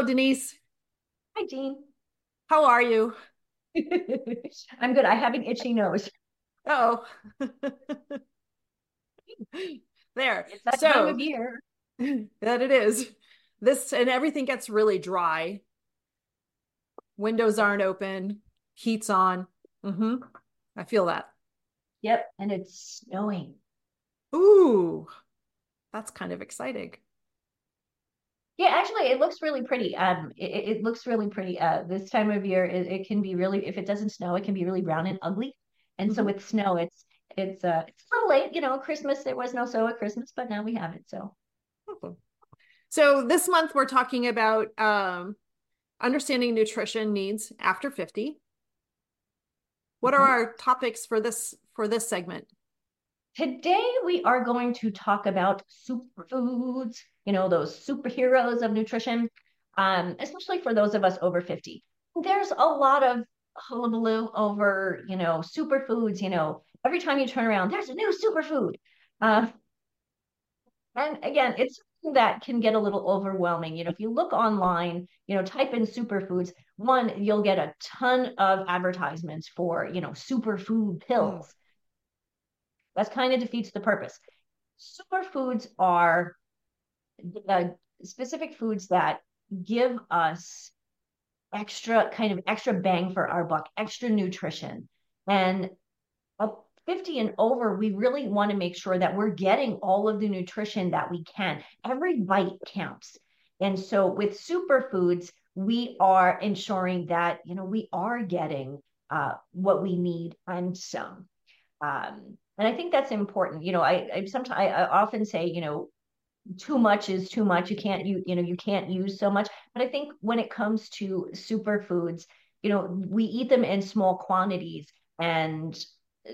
Hello, Denise. Hi, Jean. How are you? I'm good. I have an itchy nose. Oh, there. It's that so, time of year. that it is. This and everything gets really dry. Windows aren't open, heat's on. Mm-hmm. I feel that. Yep, and it's snowing. Ooh, that's kind of exciting. Yeah, actually, it looks really pretty. Um, it, it looks really pretty. Uh, this time of year, it, it can be really. If it doesn't snow, it can be really brown and ugly. And so Mhm. with snow, it's it's uh it's a little late. You know, Christmas there was no snow at Christmas, but now we have it. So Awesome. So this month we're talking about um, understanding nutrition needs after 50. What are Mhm. our topics for this for this segment? Today we are going to talk about superfoods. You know, those superheroes of nutrition. Um, especially for those of us over 50. There's a lot of hullabaloo over, you know, superfoods. You know, every time you turn around, there's a new superfood. Uh, and again, it's something that can get a little overwhelming. You know, if you look online, you know, type in superfoods, one, you'll get a ton of advertisements for, you know, superfood Mm. pills. That's kind of defeats the purpose. Superfoods are the specific foods that give us extra kind of extra bang for our buck, extra nutrition. And at 50 and over, we really want to make sure that we're getting all of the nutrition that we can. Every bite counts. And so with superfoods, we are ensuring that, you know, we are getting uh, what we need and some. Um, and I think that's important. You know, I, I sometimes I, often say, you know, too much is too much. You can't you you know you can't use so much. But I think when it comes to superfoods, you know, we eat them in small quantities, and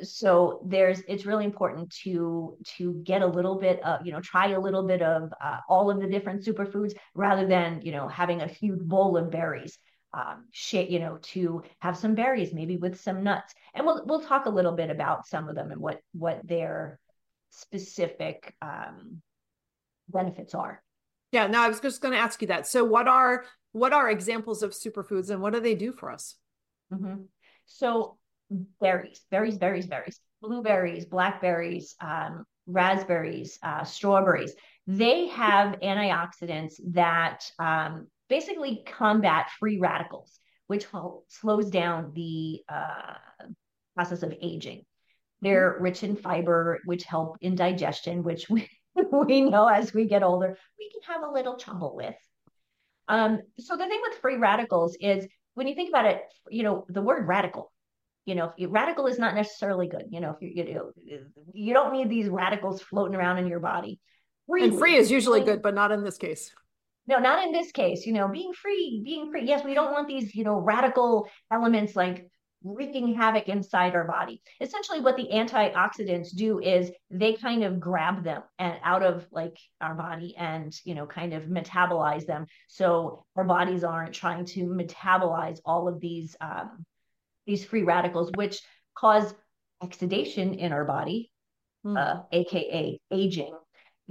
so there's it's really important to to get a little bit of you know try a little bit of uh, all of the different superfoods rather than you know having a huge bowl of berries um shit you know to have some berries maybe with some nuts and we'll we'll talk a little bit about some of them and what what their specific um benefits are. Yeah, no, I was just going to ask you that. So what are what are examples of superfoods and what do they do for us? Mm-hmm. So berries, berries, berries, berries, blueberries, blackberries, um, raspberries, uh, strawberries. They have antioxidants that um, basically combat free radicals, which slows down the uh, process of aging. They're rich in fiber, which help in digestion, which we, we know as we get older, we can have a little trouble with. Um, so the thing with free radicals is when you think about it, you know, the word radical, you know, radical is not necessarily good. You know, if you you know, you don't need these radicals floating around in your body. Freely. And free is usually good, but not in this case. No, not in this case. You know, being free, being free. Yes, we don't want these, you know, radical elements like wreaking havoc inside our body. Essentially, what the antioxidants do is they kind of grab them and out of like our body and you know kind of metabolize them. So our bodies aren't trying to metabolize all of these um, these free radicals, which cause oxidation in our body, mm. uh, aka aging.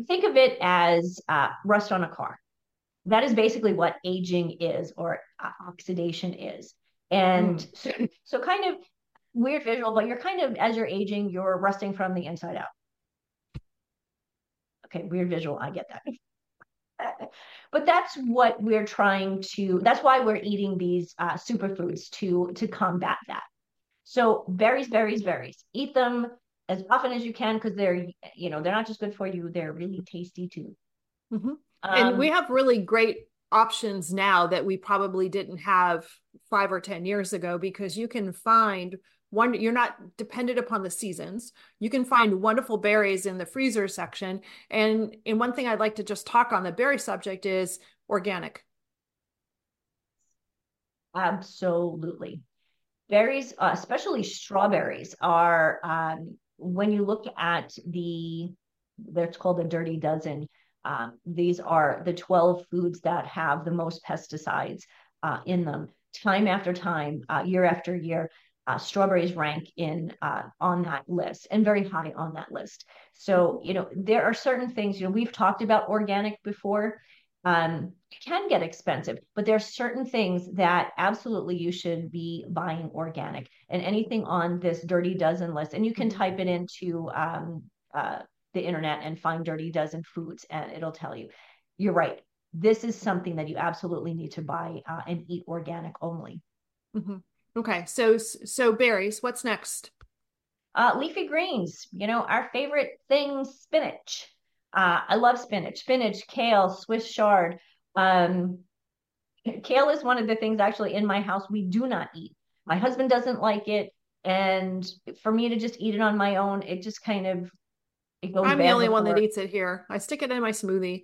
Think of it as uh, rust on a car. That is basically what aging is, or uh, oxidation is. And mm. so, so kind of weird visual, but you're kind of, as you're aging, you're rusting from the inside out. Okay, weird visual. I get that. but that's what we're trying to, that's why we're eating these uh, superfoods to, to combat that. So berries, berries, berries, eat them as often as you can because they're, you know, they're not just good for you, they're really tasty too. Mm-hmm. Um, and we have really great options now that we probably didn't have five or 10 years ago because you can find one, you're not dependent upon the seasons. You can find wonderful berries in the freezer section. And, and one thing I'd like to just talk on the berry subject is organic. Absolutely. Berries, uh, especially strawberries, are um, when you look at the, that's called the dirty dozen um, these are the 12 foods that have the most pesticides uh, in them. Time after time, uh, year after year, uh, strawberries rank in uh, on that list and very high on that list. So you know there are certain things. You know we've talked about organic before, um, can get expensive, but there are certain things that absolutely you should be buying organic. And anything on this Dirty Dozen list, and you can mm-hmm. type it into um, uh, the internet and find Dirty Dozen foods, and it'll tell you. You're right. This is something that you absolutely need to buy uh, and eat organic only. Mm-hmm. Okay, so so berries. What's next? Uh, leafy greens. You know, our favorite thing, spinach. Uh, I love spinach, spinach, kale, Swiss chard. Um, kale is one of the things actually in my house we do not eat. My husband doesn't like it, and for me to just eat it on my own, it just kind of. I'm the only before. one that eats it here. I stick it in my smoothie.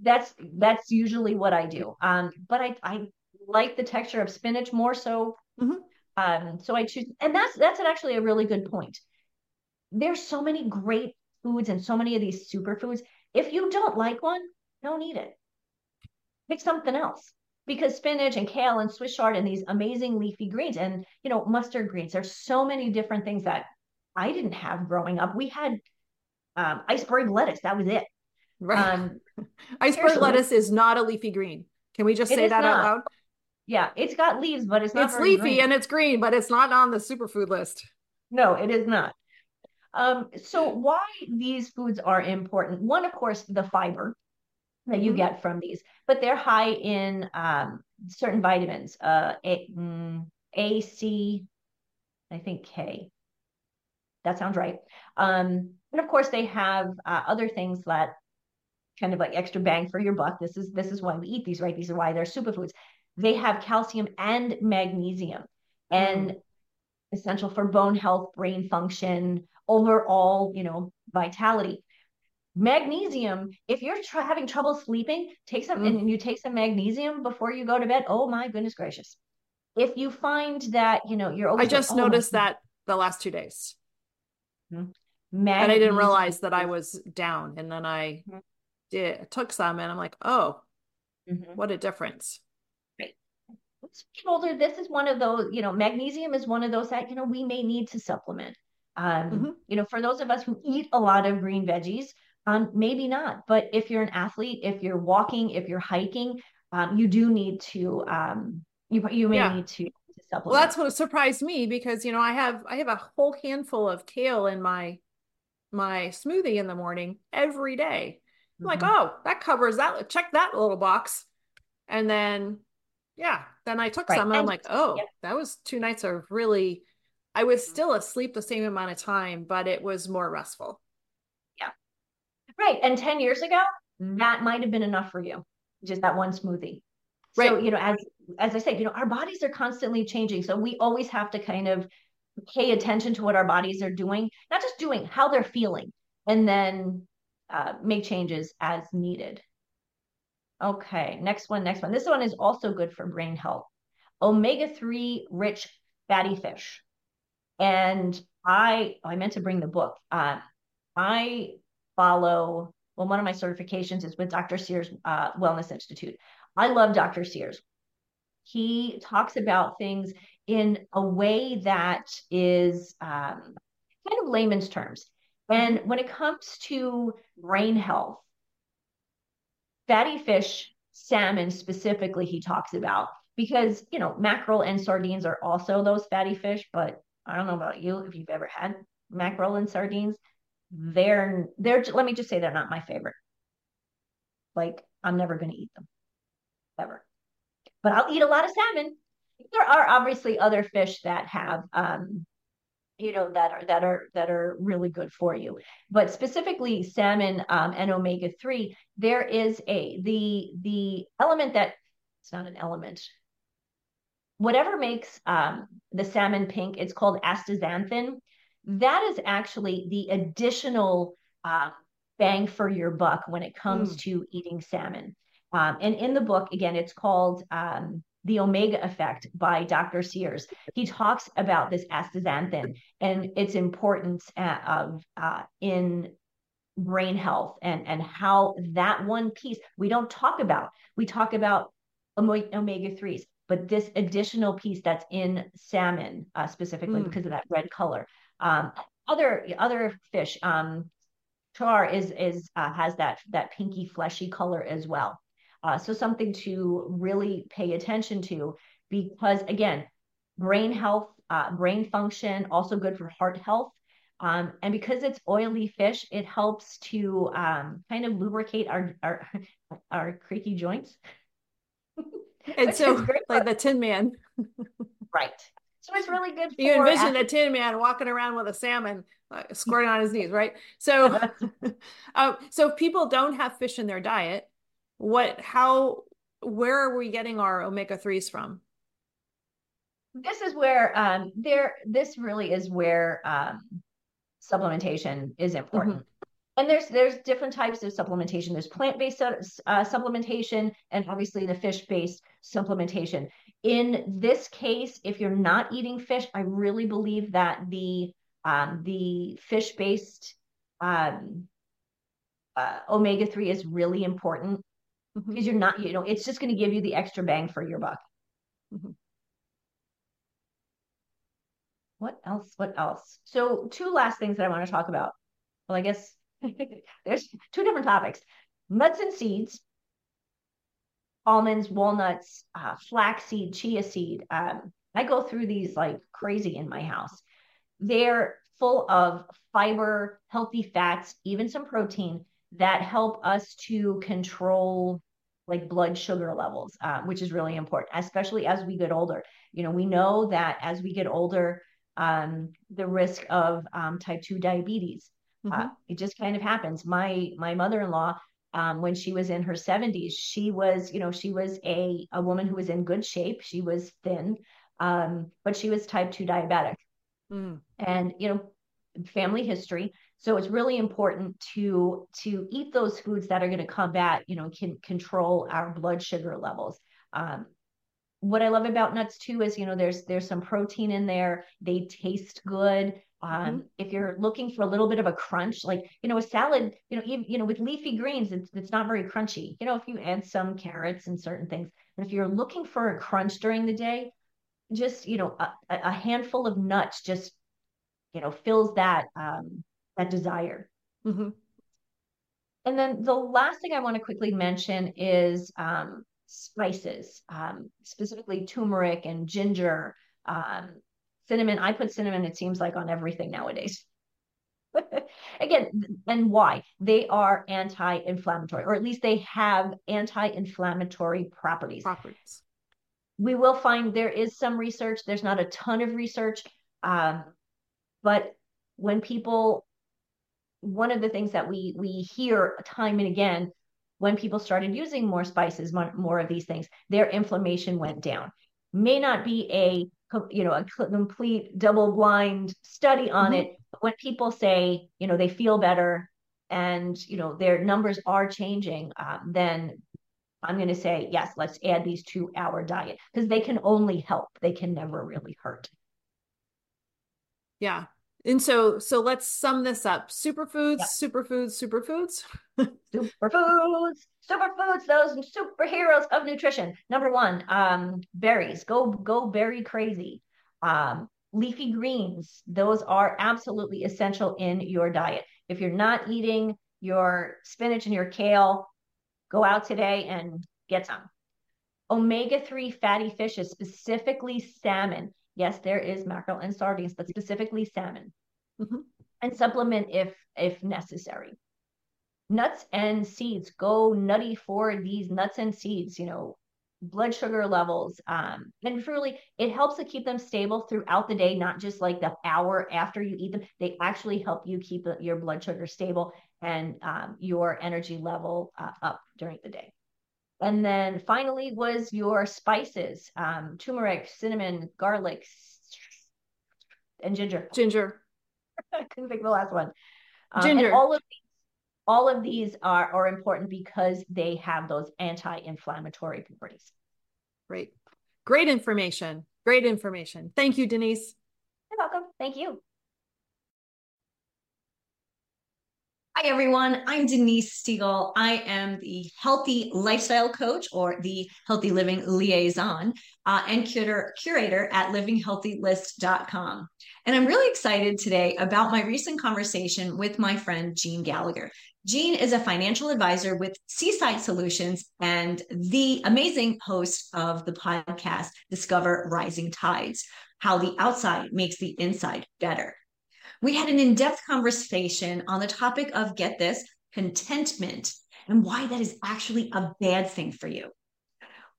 That's that's usually what I do. Um, but I I like the texture of spinach more so. Mm-hmm. Um, so I choose, and that's that's actually a really good point. There's so many great foods and so many of these superfoods. If you don't like one, don't eat it. Pick something else because spinach and kale and Swiss chard and these amazing leafy greens and you know mustard greens. There's so many different things that I didn't have growing up. We had um, iceberg lettuce. That was it. Right. Um, iceberg lettuce is not a leafy green. Can we just say that not. out loud? Yeah, it's got leaves, but it's not. It's leafy green. and it's green, but it's not on the superfood list. No, it is not. Um, so why these foods are important? One, of course, the fiber that you mm-hmm. get from these, but they're high in um, certain vitamins, uh, A, mm, A, C, I think K. That sounds right. Um, and of course, they have uh, other things that kind of like extra bang for your buck. This is this is why we eat these, right? These are why they're superfoods. They have calcium and magnesium, and mm. essential for bone health, brain function, overall, you know, vitality. Magnesium, if you're tr- having trouble sleeping, take some mm. and you take some magnesium before you go to bed. Oh my goodness gracious. If you find that, you know, you're I just like, oh noticed that the last two days. Mm-hmm. And I didn't realize that I was down. And then I mm-hmm. did took some and I'm like, oh, mm-hmm. what a difference. Right. older, this is one of those, you know, magnesium is one of those that, you know, we may need to supplement. Um, mm-hmm. You know, for those of us who eat a lot of green veggies, um, maybe not. But if you're an athlete, if you're walking, if you're hiking, um, you do need to. Um, you you may yeah. need to supplement. Well, that's what surprised me because you know I have I have a whole handful of kale in my my smoothie in the morning every day. I'm mm-hmm. like, oh, that covers that. Check that little box, and then yeah, then I took right. some and, and I'm like, oh, yeah. that was two nights of really I was still asleep the same amount of time, but it was more restful. Yeah. Right. And 10 years ago, that might have been enough for you, just that one smoothie. Right. So, you know, as as I said, you know, our bodies are constantly changing. So we always have to kind of pay attention to what our bodies are doing, not just doing, how they're feeling, and then uh, make changes as needed. Okay, next one, next one. This one is also good for brain health. Omega 3 rich fatty fish. And I I meant to bring the book. Uh, I follow well, one of my certifications is with Dr. Sears uh, Wellness Institute. I love Dr. Sears. He talks about things in a way that is um, kind of layman's terms. And when it comes to brain health, fatty fish, salmon specifically, he talks about because you know mackerel and sardines are also those fatty fish, but I don't know about you if you've ever had mackerel and sardines. They're they're let me just say they're not my favorite. Like I'm never going to eat them ever. But I'll eat a lot of salmon. There are obviously other fish that have um you know that are that are that are really good for you but specifically salmon um, and omega-3 there is a the the element that it's not an element whatever makes um, the salmon pink, it's called astaxanthin. That is actually the additional uh, bang for your buck when it comes mm. to eating salmon. Um, and in the book, again, it's called um, The Omega Effect by Dr. Sears. He talks about this astaxanthin and its importance uh, of uh, in brain health and and how that one piece we don't talk about. We talk about omega threes but this additional piece that's in salmon uh, specifically mm. because of that red color. Um, other other fish, um, char is is uh, has that that pinky fleshy color as well. Uh, so something to really pay attention to because again, brain health, uh, brain function, also good for heart health. Um, and because it's oily fish, it helps to um, kind of lubricate our our, our creaky joints. and so, like the Tin Man, right? So it's really good. you envision a Tin Man walking around with a salmon uh, squirting on his knees, right? So, uh, so if people don't have fish in their diet, what, how, where are we getting our omega threes from? This is where um, there. This really is where um, supplementation is important. Mm-hmm. And there's there's different types of supplementation. There's plant-based uh, supplementation and obviously the fish-based supplementation. In this case, if you're not eating fish, I really believe that the um, the fish-based um, uh, omega-3 is really important mm-hmm. because you're not, you know, it's just going to give you the extra bang for your buck. Mm-hmm. what else? What else? So, two last things that I want to talk about. Well, I guess there's two different topics nuts and seeds, almonds, walnuts, uh, flaxseed, chia seed. Um, I go through these like crazy in my house. They're full of fiber, healthy fats, even some protein that help us to control like blood sugar levels, uh, which is really important, especially as we get older. You know, we know that as we get older, um, the risk of um, type 2 diabetes. Uh, mm-hmm. Uh, it just kind of happens. My my mother-in-law, um, when she was in her 70s, she was, you know, she was a, a woman who was in good shape. She was thin, um, but she was type 2 diabetic. Mm. And, you know, family history. So it's really important to to eat those foods that are going to combat, you know, can control our blood sugar levels. Um, what I love about nuts too is, you know, there's there's some protein in there. They taste good. Um, mm-hmm. If you're looking for a little bit of a crunch, like you know, a salad, you know, even, you know, with leafy greens, it's it's not very crunchy. You know, if you add some carrots and certain things, and if you're looking for a crunch during the day, just you know, a, a handful of nuts just you know fills that um, that desire. Mm-hmm. And then the last thing I want to quickly mention is um, spices, um, specifically turmeric and ginger, um, cinnamon. I put cinnamon, it seems like, on everything nowadays. Again, and why? They are anti inflammatory, or at least they have anti inflammatory properties. Properties. We will find there is some research, there's not a ton of research, um, but when people, one of the things that we we hear time and again when people started using more spices, more, more of these things, their inflammation went down. May not be a you know a complete double blind study on mm-hmm. it, but when people say you know they feel better and you know their numbers are changing, um, then I'm going to say yes, let's add these to our diet because they can only help; they can never really hurt. Yeah, and so, so let's sum this up: superfoods, yep. superfoods, superfoods, superfoods, superfoods. Those superheroes of nutrition. Number one, um, berries. Go, go berry crazy. Um, leafy greens. Those are absolutely essential in your diet. If you're not eating your spinach and your kale, go out today and get some. Omega 3 fatty fishes, specifically salmon, Yes, there is mackerel and sardines, but specifically salmon. Mm-hmm. And supplement if if necessary. Nuts and seeds. Go nutty for these nuts and seeds, you know, blood sugar levels. Um, and truly, it helps to keep them stable throughout the day, not just like the hour after you eat them. They actually help you keep your blood sugar stable and um, your energy level uh, up during the day. And then finally was your spices, um, turmeric, cinnamon, garlic, and ginger. Ginger. I couldn't think of the last one. Um, ginger. all of these, all of these are, are important because they have those anti-inflammatory properties. Great. Great information. Great information. Thank you, Denise. You're welcome. Thank you. Hi, everyone. I'm Denise Stegall. I am the healthy lifestyle coach or the healthy living liaison uh, and curator, curator at livinghealthylist.com. And I'm really excited today about my recent conversation with my friend Jean Gallagher. Jean is a financial advisor with Seaside Solutions and the amazing host of the podcast Discover Rising Tides How the Outside Makes the Inside Better. We had an in depth conversation on the topic of get this contentment and why that is actually a bad thing for you.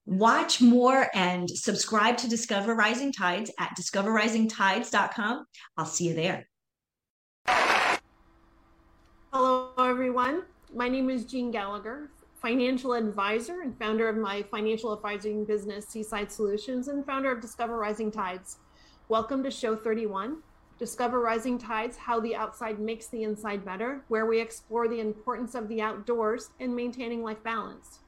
Watch more and subscribe to Discover Rising Tides at discoverrisingtides.com. I'll see you there. Hello, everyone. My name is Jean Gallagher, financial advisor and founder of my financial advising business, Seaside Solutions, and founder of Discover Rising Tides. Welcome to Show 31 Discover Rising Tides How the Outside Makes the Inside Better, where we explore the importance of the outdoors in maintaining life balance.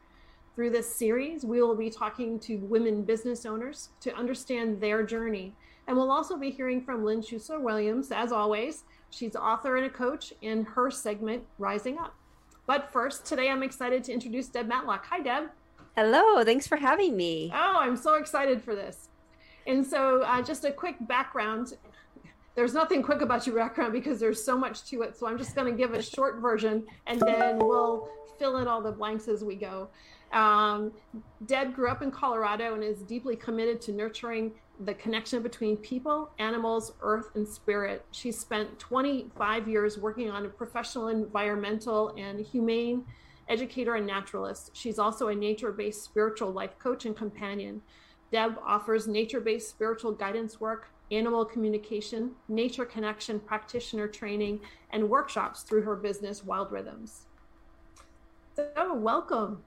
Through this series, we will be talking to women business owners to understand their journey. And we'll also be hearing from Lynn Schussler Williams, as always. She's author and a coach in her segment, Rising Up. But first, today I'm excited to introduce Deb Matlock. Hi, Deb. Hello, thanks for having me. Oh, I'm so excited for this. And so, uh, just a quick background there's nothing quick about your background because there's so much to it. So I'm just going to give a short version and then we'll fill in all the blanks as we go. Um, Deb grew up in Colorado and is deeply committed to nurturing the connection between people, animals, earth, and spirit. She spent 25 years working on a professional environmental and humane educator and naturalist. She's also a nature based spiritual life coach and companion. Deb offers nature based spiritual guidance work, animal communication, nature connection practitioner training, and workshops through her business, Wild Rhythms. So, welcome.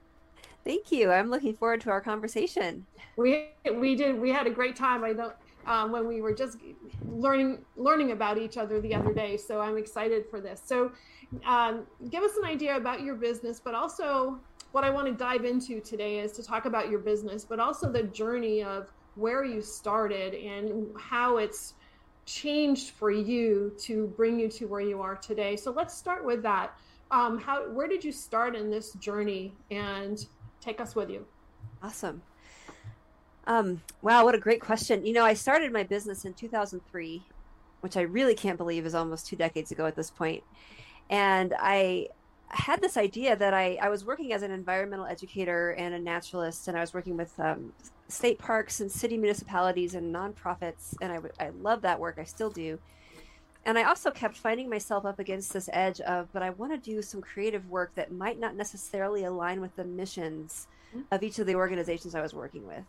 Thank you. I'm looking forward to our conversation. We we did we had a great time. I know um, when we were just learning learning about each other the other day. So I'm excited for this. So, um, give us an idea about your business, but also what I want to dive into today is to talk about your business, but also the journey of where you started and how it's changed for you to bring you to where you are today. So let's start with that. Um, how where did you start in this journey and take us with you? Awesome. Um, wow, what a great question. You know, I started my business in 2003, which I really can't believe is almost two decades ago at this point. And I had this idea that I, I was working as an environmental educator and a naturalist, and I was working with um, state parks and city municipalities and nonprofits, and I, I love that work. I still do. And I also kept finding myself up against this edge of, but I want to do some creative work that might not necessarily align with the missions mm-hmm. of each of the organizations I was working with.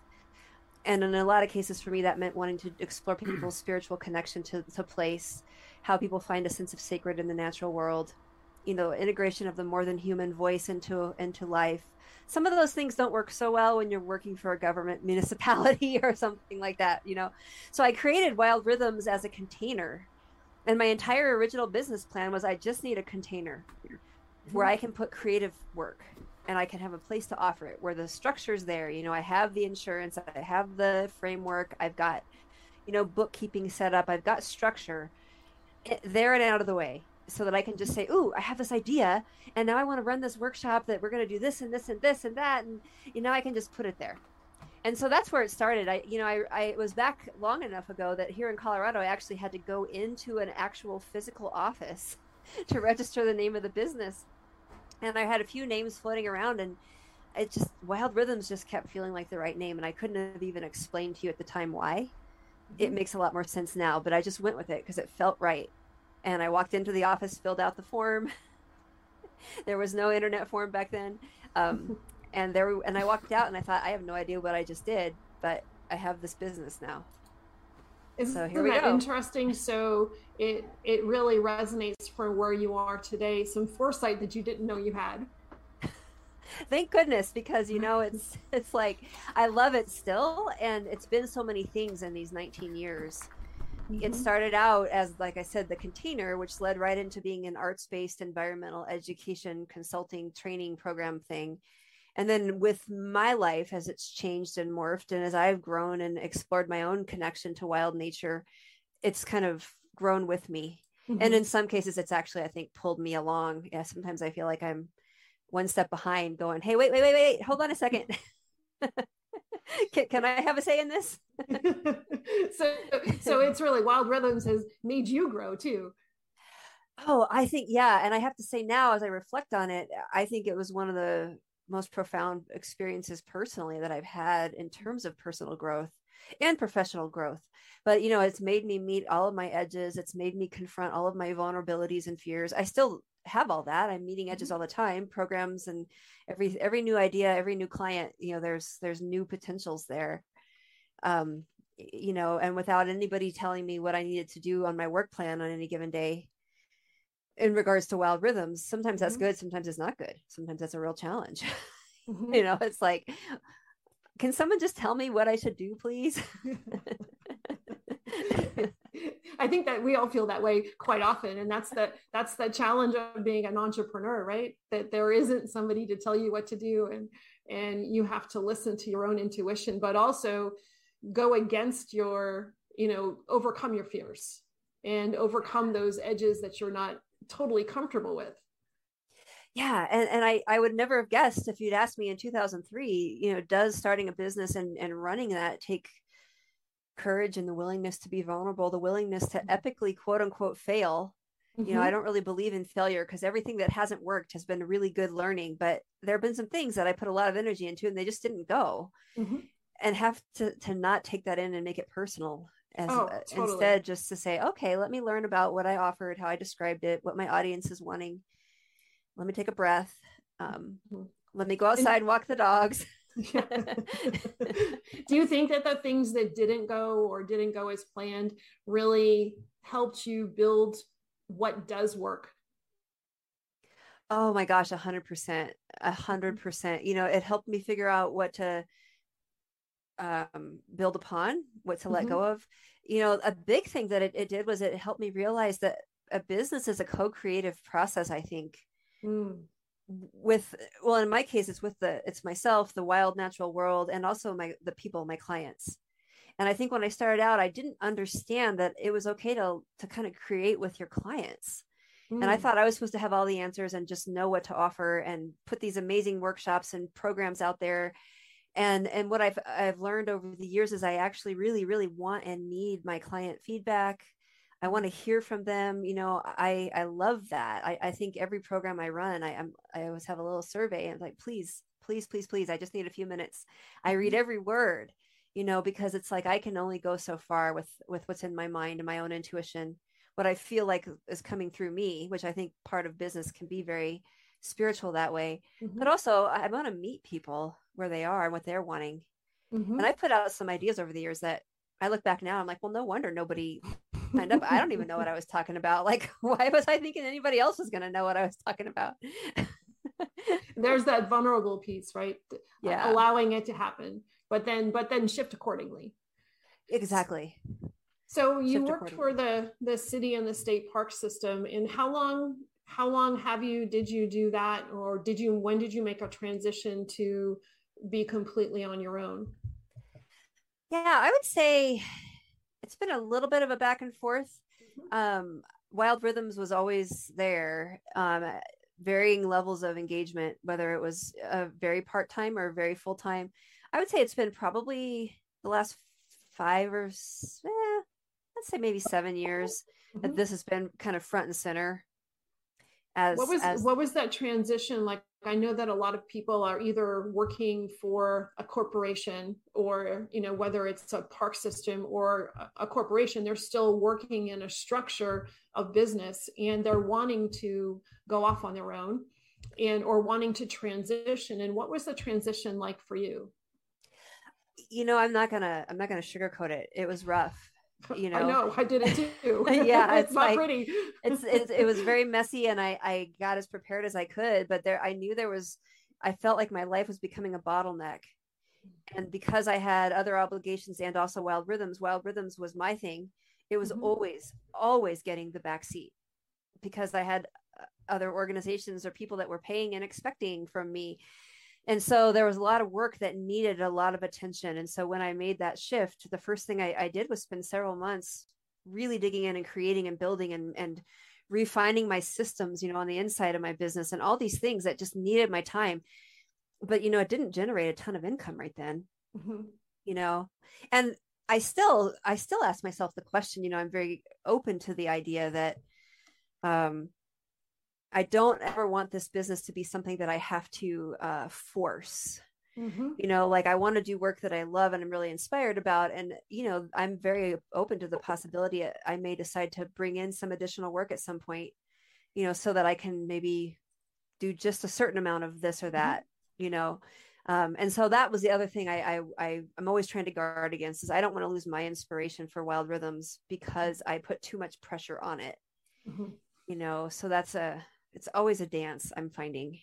And in a lot of cases, for me, that meant wanting to explore people's spiritual connection to, to place, how people find a sense of sacred in the natural world, you know, integration of the more than human voice into into life, some of those things don't work so well when you're working for a government municipality or something like that, you know. So I created Wild Rhythms as a container. And my entire original business plan was I just need a container where I can put creative work and I can have a place to offer it where the structure's there. You know, I have the insurance, I have the framework, I've got, you know, bookkeeping set up, I've got structure eh, there and out of the way so that I can just say, "Ooh, I have this idea, and now I want to run this workshop that we're going to do this and this and this and that," and you know, I can just put it there. And so that's where it started. I, you know, I, I was back long enough ago that here in Colorado, I actually had to go into an actual physical office to register the name of the business, and I had a few names floating around, and it just Wild Rhythms just kept feeling like the right name, and I couldn't have even explained to you at the time why. It mm-hmm. makes a lot more sense now, but I just went with it because it felt right and I walked into the office, filled out the form. there was no internet form back then, um, and there and I walked out, and I thought, I have no idea what I just did, but I have this business now. Isn't so here we that interesting? So it it really resonates for where you are today. Some foresight that you didn't know you had. Thank goodness, because you know it's it's like I love it still, and it's been so many things in these 19 years Mm-hmm. It started out as, like I said, the container, which led right into being an arts based environmental education consulting training program thing. And then with my life, as it's changed and morphed, and as I've grown and explored my own connection to wild nature, it's kind of grown with me. Mm-hmm. And in some cases, it's actually, I think, pulled me along. Yeah, sometimes I feel like I'm one step behind going, hey, wait, wait, wait, wait, hold on a second. can, can I have a say in this? so, so it's really Wild Rhythms has made you grow too. Oh, I think, yeah. And I have to say now, as I reflect on it, I think it was one of the most profound experiences personally that I've had in terms of personal growth and professional growth. But, you know, it's made me meet all of my edges. It's made me confront all of my vulnerabilities and fears. I still have all that. I'm meeting edges mm-hmm. all the time, programs and every every new idea, every new client, you know, there's there's new potentials there. Um, you know, and without anybody telling me what I needed to do on my work plan on any given day, in regards to wild rhythms sometimes that's mm-hmm. good sometimes it's not good sometimes that's a real challenge mm-hmm. you know it's like can someone just tell me what i should do please i think that we all feel that way quite often and that's the that's the challenge of being an entrepreneur right? That there isn't somebody to tell you what to do and and you have to listen to your own intuition but also go against your you know overcome your fears and overcome those edges that you're not totally comfortable with. Yeah and, and I, I would never have guessed if you'd asked me in 2003 you know does starting a business and, and running that take courage and the willingness to be vulnerable the willingness to mm-hmm. epically quote unquote fail mm-hmm. you know i mm-hmm. don't really believe in failure because everything that hasn't worked has been really good learning but there have been some things that i put a lot of energy into and they just didn't go mm-hmm. and have to to not take that in and make it personal as oh, uh, totally. instead just to say okay let me learn about what i offered how i described it what my audience is wanting let me take a breath um, mm-hmm. let me go outside and walk the dogs do you think that the things that didn't go or didn't go as planned really helped you build what does work oh my gosh a hundred percent a hundred mm-hmm. percent you know it helped me figure out what to um, build upon, what to let mm-hmm. go of. You know, a big thing that it, it, did was it helped me realize that a business is a co-creative process. I think mm. With well, in my case, it's with the it's myself, the wild natural world, and also my the people, my clients. And I think when I started out, I didn't understand that it was okay to to kind of create with your clients. Mm. And I mm. thought I was supposed to have all the answers and just know what to offer and put these amazing workshops and programs out there and and what i've i've learned over the years is i actually really really want and need my client feedback i want to hear from them you know i i love that i i think every program i run i am i always have a little survey and like please please please please i just need a few minutes i read mm-hmm. every word you know because it's like i can only go so far with with what's in my mind and my own intuition what i feel like is coming through me which i think part of business can be very spiritual that way mm-hmm. but also i want to meet people where they are and what they're wanting. Mm-hmm. And I put out some ideas over the years that I look back now, I'm like, well, no wonder nobody signed up. I don't even know what I was talking about. Like, why was I thinking anybody else was going to know what I was talking about? There's that vulnerable piece, right? Yeah. Allowing it to happen, but then, but then shift accordingly. Exactly. So you shift worked for the the city and the state park system. And how long how long have you did you do that or did you when did you make a transition to be completely on your own? Yeah, I would say it's been a little bit of a back and forth. Mm-hmm. Um, Wild Rhythms was always there, um, varying levels of engagement, whether it was a very part time or very full time. I would say it's been probably the last five or eh, let's say maybe seven years mm-hmm. that this has been kind of front and center as what was as, what was that transition like? I know that a lot of people are either working for a corporation or you know whether it's a park system or a corporation they're still working in a structure of business and they're wanting to go off on their own and or wanting to transition. And what was the transition like for you? You know i'm not gonna i'm not gonna sugarcoat it. It was rough you know i know? i did it too. Yeah it's, it's not like, pretty. it's, it's it was very messy and i i got as prepared as i could but there i knew there was i felt like my life was becoming a bottleneck. And because i had other obligations and also wild rhythms wild rhythms was my thing. It was mm-hmm. always always getting the back seat because i had uh, other organizations or people that were paying and expecting from me and so there was a lot of work that needed a lot of attention. And so when i made that shift the first thing i, I did was spend several months really digging in and creating and building and and refining my systems you know on the inside of my business and all these things that just needed my time. But you know it didn't generate a ton of income right then mm-hmm. you know? And i still i still ask myself the question you know i'm very open to the idea that um i don't ever want this business to be something that i have to uh force Mm-hmm. You know, like I want to do work that I love and I'm really inspired about. And, you know, I'm very open to the possibility I may decide to bring in some additional work at some point, you know, so that I can maybe do just a certain amount of this or mm-hmm. that, mm-hmm. you know. Um, and so that was the other thing I, I, I am always trying to guard against is I don't want to lose my inspiration for wild rhythms because I put too much pressure on it. Mm-hmm. You know, so that's a it's always a dance I'm finding.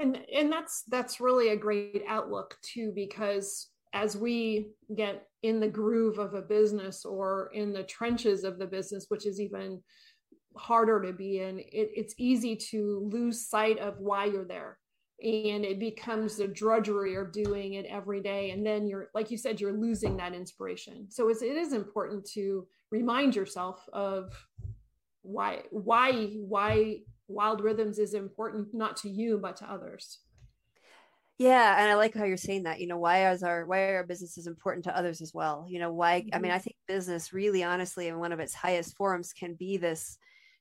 And and that's that's really a great outlook too because as we get in the groove of a business or in the trenches of the business which is even harder to be in it, it's easy to lose sight of why you're there. And it becomes the drudgery of doing it every day. And then you're like you said you're losing that inspiration. So it's, it is important to remind yourself of why why why wild rhythms is important not to you but to others. Yeah and i like how you're saying that you know why is our why are our businesses important to others as well? You know why mm-hmm. i mean mm-hmm. i think business really honestly in one of its highest forms can be this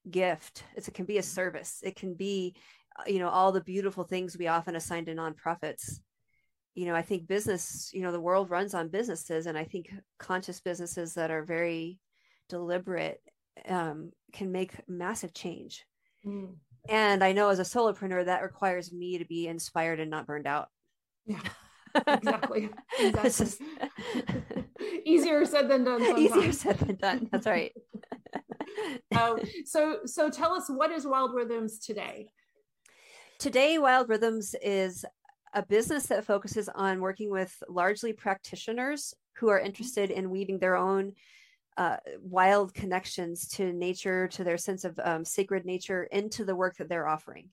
gift. It's, it can be a service. It can be uh, you know all the beautiful things we often assign to nonprofits. You know i think business you know the world runs on businesses and i think conscious businesses that are very deliberate um, can make massive change Mm. And I know as a solopreneur, that requires me to be inspired and not burned out. Yeah, exactly. exactly. Easier said than done. Sometimes. Easier said than done. That's right. um, so, so tell us what is Wild Rhythms today? Today, Wild Rhythms is a business that focuses on working with largely practitioners who are interested in weaving their own uh, wild connections to nature, to their sense of um, sacred nature into the work that they're offering.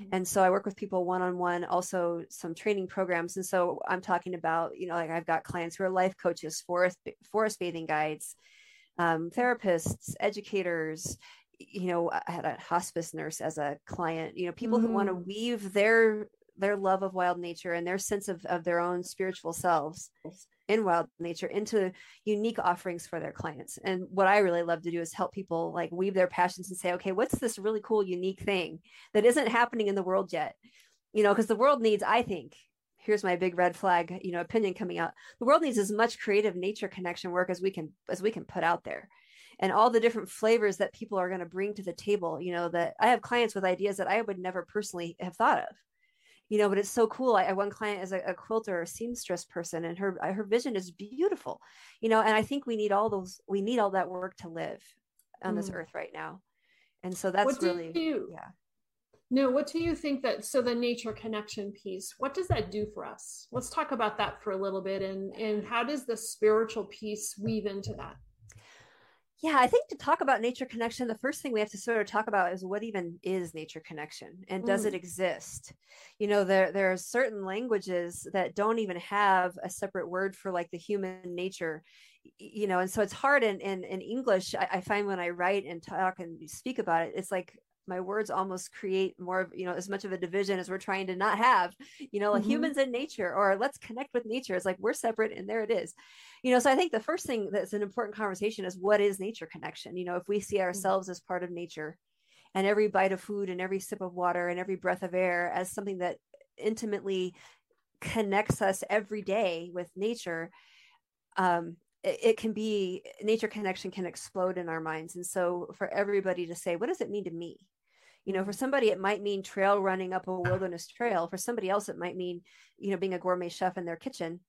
Mm-hmm. And so I work with people one on one, also some training programs. And so I'm talking about, you know, like I've got clients who are life coaches, forest forest bathing guides, um, therapists, educators. You know, I had a hospice nurse as a client. You know, people mm-hmm. who want to weave their their love of wild nature and their sense of, of their own spiritual selves in wild nature into unique offerings for their clients. And what I really love to do is help people like weave their passions and say, okay, what's this really cool, unique thing that isn't happening in the world yet? You know, because the world needs, I think, here's my big red flag, you know, opinion coming out. The world needs as much creative nature connection work as we can as we can put out there. And all the different flavors that people are going to bring to the table, you know, that I have clients with ideas that I would never personally have thought of you know but it's so cool. I, I one client is a, a quilter a seamstress person and her her vision is beautiful you know and i think we need all those we need all that work to live on mm. this earth right now. And so that's really you, yeah. No what do you think that so the nature connection piece what does that do for us? Let's talk about that for a little bit and and how does the spiritual piece weave into that yeah, I think to talk about nature connection, the first thing we have to sort of talk about is what even is nature connection and does mm. it exist? You know, there there are certain languages that don't even have a separate word for like the human nature, you know, and so it's hard in in, in English. I, I find when I write and talk and speak about it, it's like my words almost create more of you know as much of a division as we're trying to not have you know mm-hmm. humans and nature or let's connect with nature it's like we're separate and there it is you know so i think the first thing that's an important conversation is what is nature connection you know if we see mm-hmm. ourselves mm-hmm. as part of nature and every bite of food and every sip of water and every breath of air as something that intimately connects us every day with nature um it, it can be nature connection can explode in our minds and so for everybody to say what does it mean to me you know for somebody it might mean trail running up a wilderness trail. For somebody else it might mean you know being a gourmet chef in their kitchen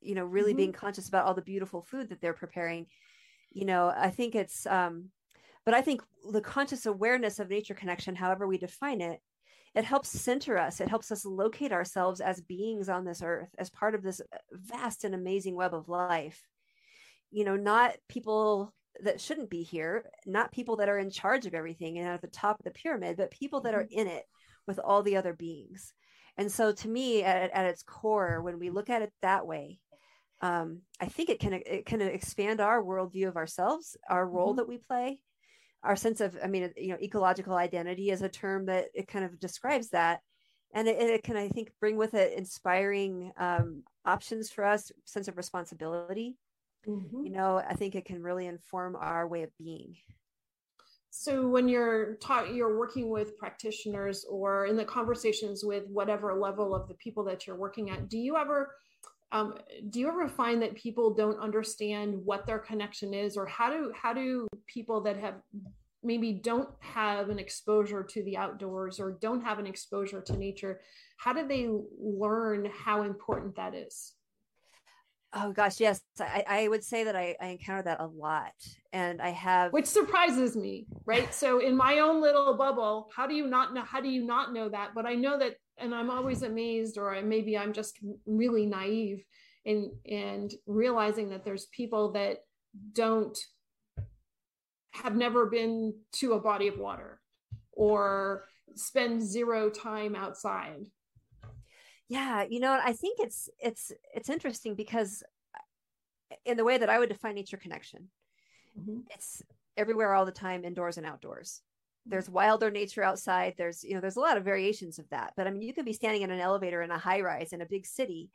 you know really mm-hmm. being conscious about all the beautiful food that they're preparing. You know i think it's um but i think the conscious awareness of nature connection however we define it it helps center us. It helps us locate ourselves as beings on this earth as part of this vast and amazing web of life. You know not people that shouldn't be here not people that are in charge of everything and at the top of the pyramid but people that are mm-hmm. in it with all the other beings and so to me at, at its core when we look at it that way um, I think it can it can expand our worldview of ourselves, our role mm-hmm. that we play, our sense of I mean you know ecological identity is a term that it kind of describes that, and it, it can I think bring with it inspiring um, options for us, sense of responsibility. Mm-hmm. You know, I think it can really inform our way of being. So when you're taught, you're working with practitioners or in the conversations with whatever level of the people that you're working at, do you ever um, do you ever find that people don't understand what their connection is or how do how do people that have maybe don't have an exposure to the outdoors or don't have an exposure to nature how do they learn how important that is Oh gosh, yes. I, I would say that I, I encounter that a lot. And I have which surprises me, right? so in my own little bubble, how do you not know how do you not know that? But I know that and I'm always amazed, or maybe I'm just really naive in and realizing that there's people that don't have never been to a body of water or spend zero time outside yeah you know i think it's it's it's interesting because in the way that i would define nature connection mm-hmm. it's everywhere all the time indoors and outdoors. There's wilder nature outside. There's you know there's a lot of variations of that. But i mean you could be standing in an elevator in a high rise in a big city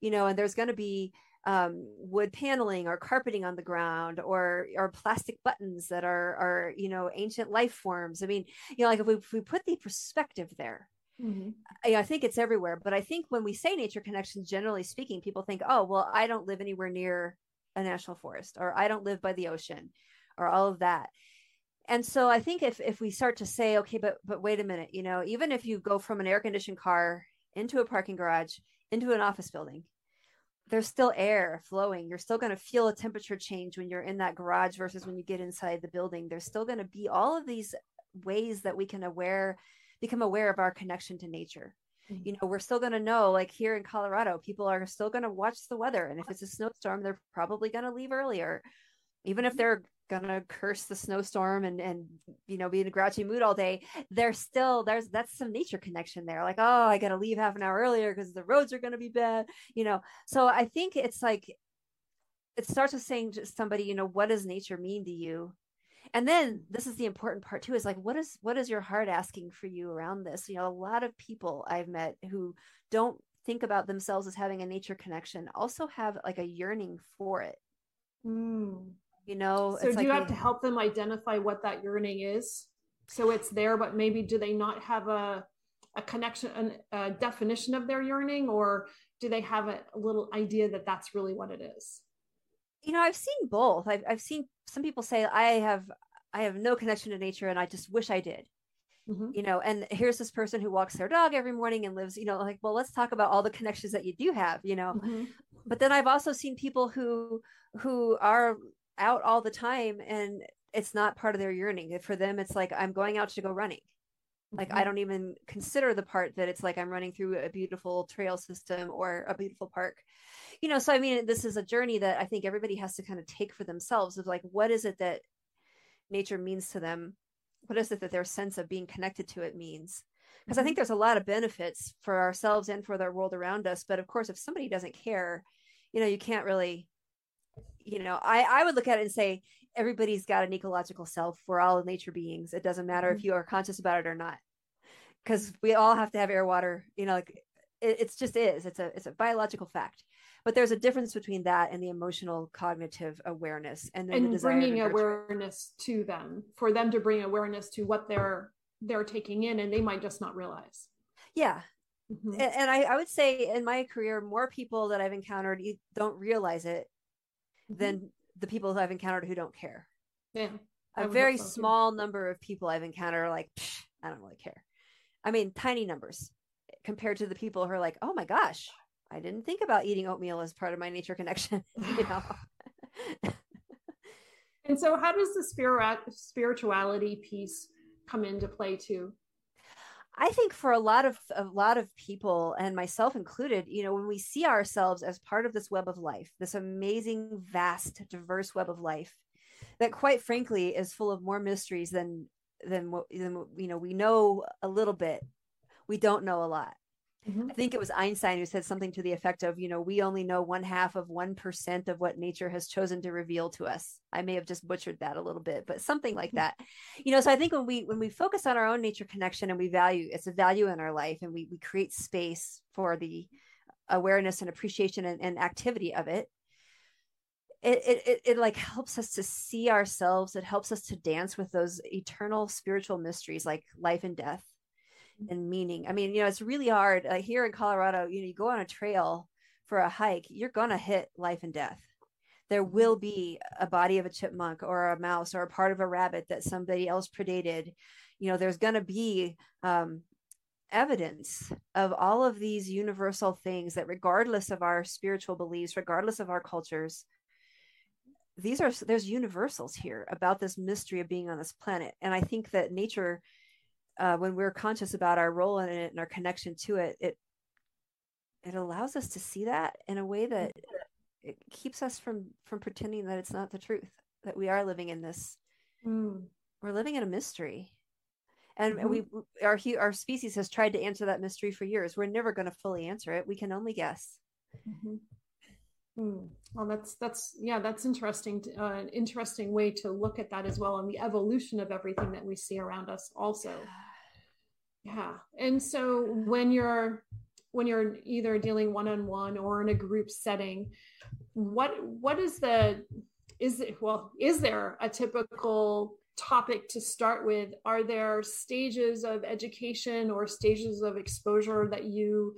you know and there's going to be um, wood paneling or carpeting on the ground or or plastic buttons that are are you know ancient life forms. I mean you know like if we, if we put the perspective there Mm-hmm. I, I, think it's everywhere, but I think when we say nature connections, generally speaking, people think, oh, well, I don't live anywhere near a national forest, or I don't live by the ocean, or all of that. And so I think if if we start to say, okay, but but wait a minute, you know, even if you go from an air conditioned car into a parking garage into an office building, there's still air flowing. You're still going to feel a temperature change when you're in that garage versus when you get inside the building. There's still going to be all of these ways that we can aware become aware of our connection to nature. Mm-hmm. you know we're still going to know like here in colorado people are still going to watch the weather and if it's a snowstorm they're probably going to leave earlier. Even if mm-hmm. they're going to curse the snowstorm and and you know be in a grouchy mood all day there's still there's that's some nature connection there. Like oh i got to leave half an hour earlier because the roads are going to be bad you know. So i think it's like it starts with saying to somebody you know what does nature mean to you and then this is the important part too is like what is what is your heart asking for you around this? You know a lot of people i've met who don't think about themselves as having a nature connection also have like a yearning for it. Mm. you know so do like you have to help them identify what that yearning is? So it's there but maybe do they not have a a connection a definition of their yearning or do they have a, a little idea that that's really what it is you know i've seen both I've, I've seen some people say i have i have no connection to nature and i just wish i did mm-hmm. you know and here's this person who walks their dog every morning and lives you know like well let's talk about all the connections that you do have you know mm-hmm. but then i've also seen people who who are out all the time and it's not part of their yearning for them it's like i'm going out to go running like mm-hmm. i don't even consider the part that it's like i'm running through a beautiful trail system or a beautiful park you know so i mean this is a journey that i think everybody has to kind of take for themselves of like what is it that nature means to them? What is it that their sense of being connected to it means? Because mm-hmm. i think there's a lot of benefits for ourselves and for the world around us but of course if somebody doesn't care you know you can't really you know i i would look at it and say everybody's got an ecological self. We're all nature beings. It doesn't matter mm-hmm. if you are conscious about it or not. Because we all have to have air water you know like it, it's just is. It's a it's a biological fact but there's a difference between that and the emotional cognitive awareness and then and the bringing awareness to them for them to bring awareness to what they're they're taking in and they might just not realize. Yeah. Mm-hmm. and, and I, I, would say in my career more people that i've encountered don't realize it mm-hmm. than the people who i've encountered who don't care. Yeah a very small number of people i've encountered are like i don't really care. I mean tiny numbers compared to the people who are like oh my gosh I didn't think about eating oatmeal as part of my nature connection. you know. and so, how does the spirit spirituality piece come into play too? I think for a lot of a lot of people and myself included, you know, when we see ourselves as part of this web of life, this amazing, vast, diverse web of life, that quite frankly is full of more mysteries than than what than, you know we know a little bit, we don't know a lot Mm-hmm. I think it was Einstein who said something to the effect of, you know, we only know one half of 1% of what nature has chosen to reveal to us. I may have just butchered that a little bit, but something like mm-hmm. that. You know, so I think when we when we focus on our own nature connection and we value it's a value in our life and we we create space for the awareness and appreciation and, and activity of it, it, it, it, it like helps us to see ourselves. It helps us to dance with those eternal spiritual mysteries like life and death and meaning. I mean, you know, it's really hard uh, here in Colorado. You know, you go on a trail for a hike, you're gonna hit life and death. There mm-hmm. will be a body of a chipmunk or a mouse or a part of a rabbit that somebody else predated. You know, there's gonna be um, evidence of all of these universal things that, regardless of our spiritual beliefs, regardless of our cultures, these are there's universals here about this mystery of being on this planet and i think that nature uh, when we're conscious about our role in it and our connection to it, it it allows us to see that in a way that it keeps us from from pretending that it's not the truth that we are living in this mm. we're living in a mystery and mm-hmm. we our our species has tried to answer that mystery for years we're never going to fully answer it we can only guess mm-hmm. Mm. Well, that's that's yeah, that's interesting. Uh, an interesting way to look at that as well, and the evolution of everything that we see around us, also. Yeah, and so when you're when you're either dealing one on one or in a group setting, what what is the is it well is there a typical topic to start with? Are there stages of education or stages of exposure that you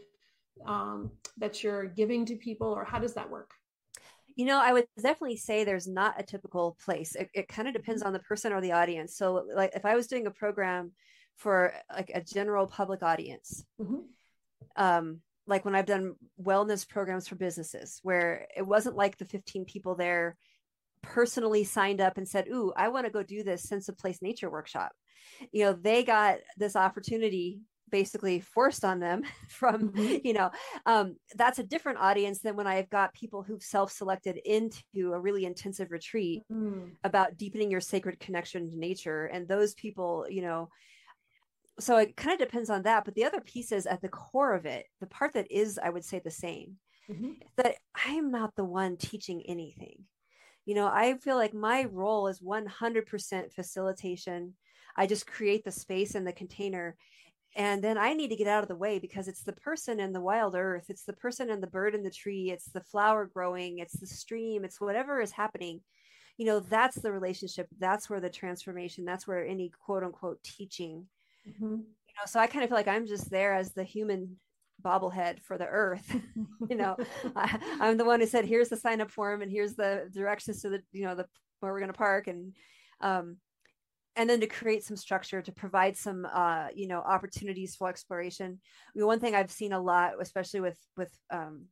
um, that you're giving to people, or how does that work? You know, I would definitely say there's not a typical place. It, it kind of depends mm-hmm. on the person or the audience. So, like, if I was doing a program for like a general public audience, mm-hmm. um, like when I've done wellness programs for businesses, where it wasn't like the 15 people there personally signed up and said, "Ooh, I want to go do this sense of place nature workshop." You know, they got this opportunity basically forced on them from mm-hmm. you know um, that's a different audience than when i've got people who've self-selected into a really intensive retreat mm-hmm. about deepening your sacred connection to nature and those people you know so it kind of depends on that but the other piece is at the core of it the part that is i would say the same mm-hmm. that i am not the one teaching anything you know i feel like my role is 100% facilitation i just create the space and the container and then i need to get out of the way because it's the person in the wild earth it's the person and the bird in the tree it's the flower growing it's the stream it's whatever is happening you know that's the relationship that's where the transformation that's where any quote unquote teaching mm-hmm. you know so i kind of feel like i'm just there as the human bobblehead for the earth you know I, am the one who said here's the sign up form and here's the directions to the you know the where we're going to park and um and then to create some structure to provide some uh, you know opportunities for exploration. I mean, one thing i've seen a lot especially with with um,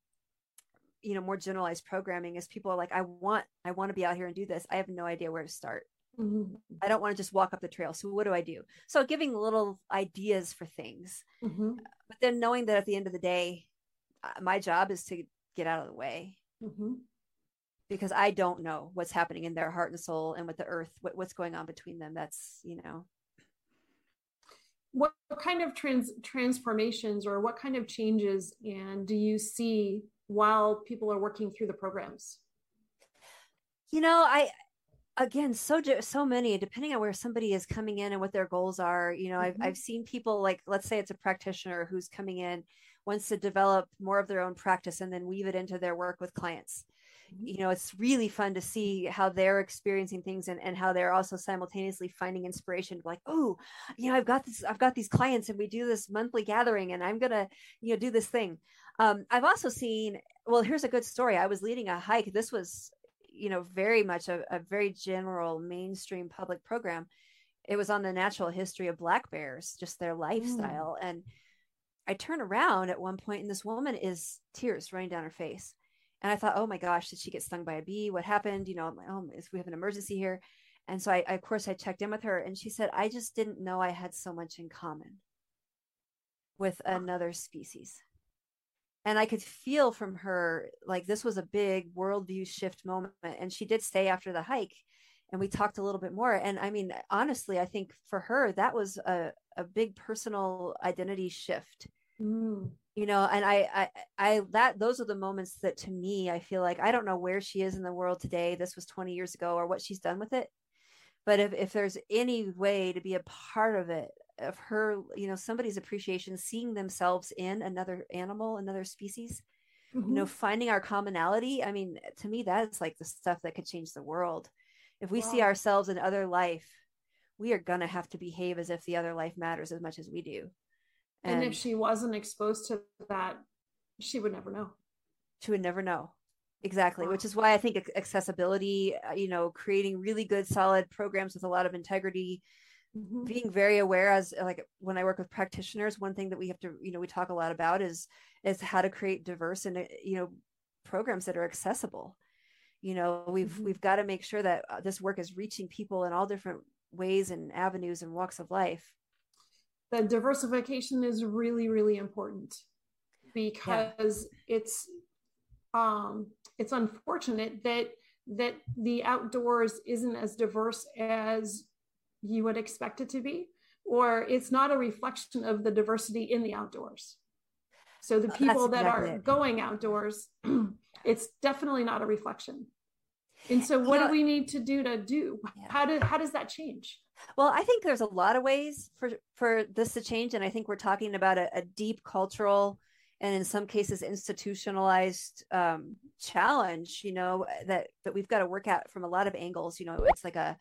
you know more generalized programming is people are like i want i want to be out here and do this. I have no idea where to start. Mm-hmm. i don't want to just walk up the trail. So what do i do? So giving little ideas for things mm-hmm. but then knowing that at the end of the day uh, my job is to get out of the way. Mm-hmm because I don't know what's happening in their heart and soul and with the earth, what, what's going on between them. That's, you know. What, kind of trans transformations or what kind of changes and do you see while people are working through the programs? You know, I again so so many depending on where somebody is coming in and what their goals are you know mm-hmm. I've, I've seen people like let's say it's a practitioner who's coming in wants to develop more of their own practice and then weave it into their work with clients you know it's really fun to see how they're experiencing things and, and how they're also simultaneously finding inspiration like oh you know i've got this i've got these clients and we do this monthly gathering and i'm gonna you know do this thing. Um, i've also seen well here's a good story. I was leading a hike. This was you know very much a, a very general mainstream public program. It was on the natural history of black bears just their lifestyle mm. and i turn around at one point and this woman is tears running down her face and I thought, oh my gosh, did she get stung by a bee? What happened? You know, I'm like, oh, we have an emergency here. And so I, I, of course, I checked in with her and she said, I just didn't know I had so much in common with another species. And I could feel from her like this was a big worldview shift moment. And she did stay after the hike and we talked a little bit more. And I mean, honestly, I think for her, that was a, a big personal identity shift. Mm you know and I, I i that those are the moments that to me i feel like i don't know where she is in the world today this was 20 years ago or what she's done with it but if, if there's any way to be a part of it of her you know somebody's appreciation seeing themselves in another animal another species mm-hmm. you know mm-hmm. finding our commonality i mean to me that's like the stuff that could change the world if we wow. see ourselves in other life we are going to have to behave as if the other life matters as much as we do and, and if she wasn't exposed to that she would never know she would never know exactly wow. which is why i think accessibility uh, you know creating really good solid programs with a lot of integrity mm-hmm. being very aware as like when i work with practitioners one thing that we have to you know we talk a lot about is is how to create diverse and uh, you know programs that are accessible you know we've mm-hmm. we've got to make sure that uh, this work is reaching people in all different ways and avenues and walks of life the diversification is really really important because yeah. it's um it's unfortunate that that the outdoors isn't as diverse as you would expect it to be or it's not a reflection of the diversity in the outdoors so the people that are it. going outdoors it's definitely not a reflection and so what you know, do we need to do to do yeah. how do how does that change well i think there's a lot of ways for for this to change and i think we're talking about a, a deep cultural and in some cases institutionalized um, challenge you know that that we've got to work at from a lot of angles you know it's like a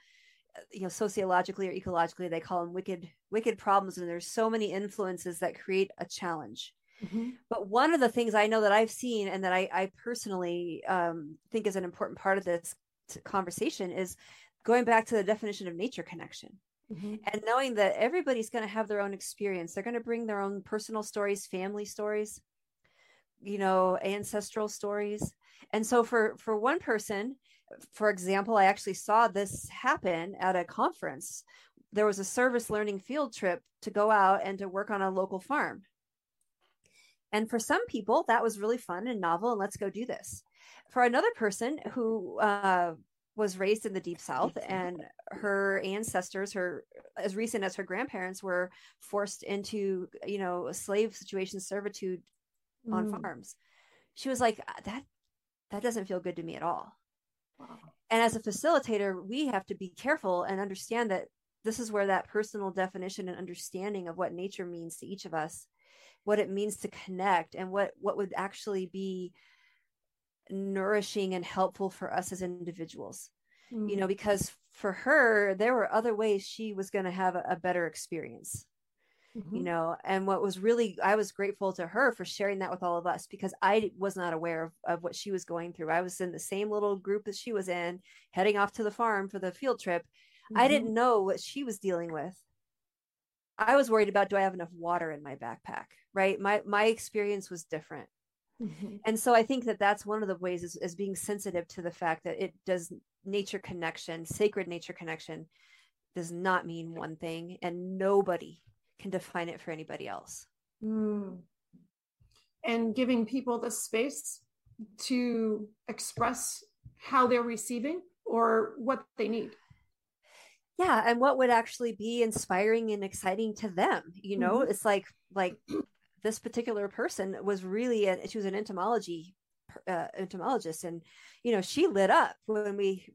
you know sociologically or ecologically they call them wicked wicked problems and there's so many influences that create a challenge mm-hmm. but one of the things i know that i've seen and that i, I personally um, think is an important part of this conversation is going back to the definition of nature connection mm-hmm. and knowing that everybody's going to have their own experience they're going to bring their own personal stories family stories you know ancestral stories and so for for one person for example, I actually saw this happen at a conference. There was a service learning field trip to go out and to work on a local farm. And for some people, that was really fun and novel, and let's go do this. For another person who uh, was raised in the deep south and her ancestors her as recent as her grandparents were forced into you know slave situation servitude mm. on farms. She was like that that doesn't feel good to me at all. And as a facilitator, we have to be careful and understand that this is where that personal definition and understanding of what nature means to each of us, what it means to connect, and what what would actually be nourishing and helpful for us as individuals. Mm. You know, because for her, there were other ways she was going to have a, a better experience mm-hmm. you know and what was really i was grateful to her for sharing that with all of us because i was not aware of, of what she was going through i was in the same little group that she was in heading off to the farm for the field trip mm-hmm. i didn't know what she was dealing with i was worried about do i have enough water in my backpack right my my experience was different mm-hmm. and so i think that that's one of the ways is, is being sensitive to the fact that it does nature connection sacred nature connection does not mean one thing and nobody can define it for anybody else. Mm. And giving people the space to express how they're receiving or what they need. Yeah, and what would actually be inspiring and exciting to them. You know, mm-hmm. it's like like this particular person was really a, she was an entomology uh, entomologist and you know she lit up when we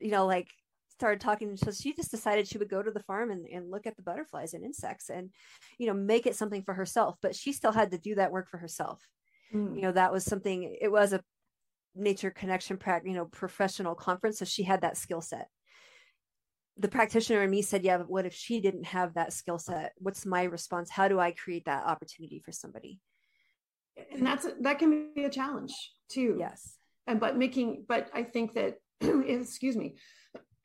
you know like started talking. So she just decided she would go to the farm and, and look at the butterflies and insects and you know make it something for herself. But she still had to do that work for herself. Mm. you know that was something it was a nature connection you know professional conference. So she had that skill set the practitioner and me said yeah but what if she didn't have that skill set what's my response how do i create that opportunity for somebody and that's that can be a challenge too yes and but making but i think that excuse me